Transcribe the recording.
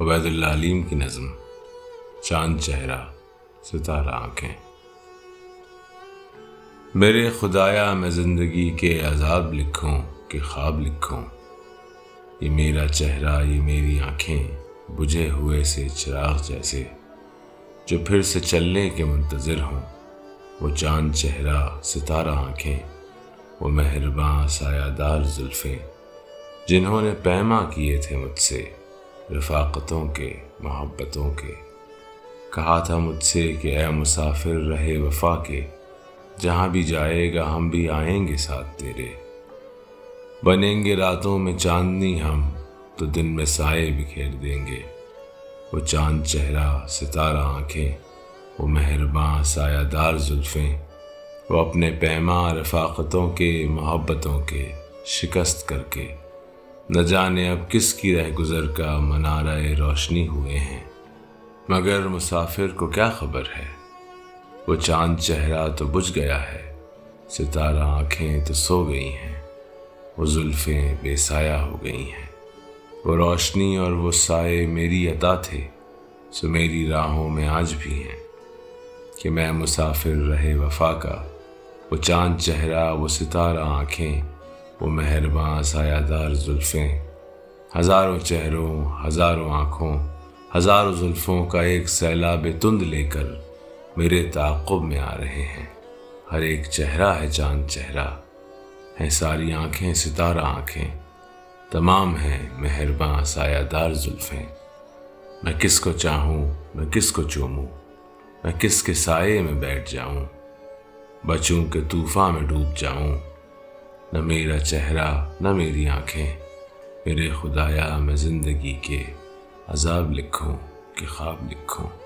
عبید اللہ علیم کی نظم، چاند چہرہ، ستارہ آنکھیں۔ میرے خدایا، میں زندگی کے عذاب لکھوں کہ خواب لکھوں۔ یہ میرا چہرہ، یہ میری آنکھیں بجھے ہوئے سے چراغ جیسے۔ جو پھر سے چلنے کے منتظر ہوں، وہ چاند چہرہ، ستارہ آنکھیں۔ وہ مہرباں، سایہ دار زلفیں، جنہوں نے پیما کیے تھے مجھ سے۔ رفاقتوں کے، محبتوں کے۔ کہا تھا مجھ سے کہ اے مسافر رہے وفا کے، جہاں بھی جائے گا ہم بھی آئیں گے ساتھ تیرے۔ بنیں گے راتوں میں چاندنی ہم، تو دن میں سائے بکھیر دیں گے۔ وہ چاند چہرہ، ستارہ آنکھیں، وہ مہرباں سایہ دار زلفیں۔ وہ اپنے پیما رفاقتوں کے، محبتوں کے، شکست کر کے۔ نہ جانے اب کس کی رہ گزر کا منارہ روشنی ہوئے ہیں۔ مگر مسافر کو کیا خبر ہے؟ وہ چاند چہرہ تو بجھ گیا ہے، ستارہ آنکھیں تو سو گئی ہیں، وہ زلفیں بے سایہ ہو گئی ہیں۔ وہ روشنی اور وہ سائے میری عطا تھے، سو میری راہوں میں آج بھی ہیں۔ کہ میں مسافر رہے وفا کا، وہ چاند چہرہ، وہ ستارہ آنکھیں وہ مہرباں سایہ دار زلفیں۔ ہزاروں چہروں، ہزاروں آنکھوں، ہزاروں زلفوں کا ایک سیلاب تند لے کر میرے تعقب میں آ رہے ہیں۔ ہر ایک چہرہ ہے چاند چہرہ، ہیں ساری آنکھیں ستارہ آنکھیں۔ تمام ہیں مہرباں سایہ دار زلفیں۔ میں کس کو چاہوں میں کس کو چوموں میں کس کے سائے میں بیٹھ جاؤں، بچوں کے طوفان میں ڈوب جاؤں۔ نہ میرا چہرہ، نہ میری آنکھیں۔ میرے خدایا، میں زندگی کے عذاب لکھوں کہ خواب لکھوں۔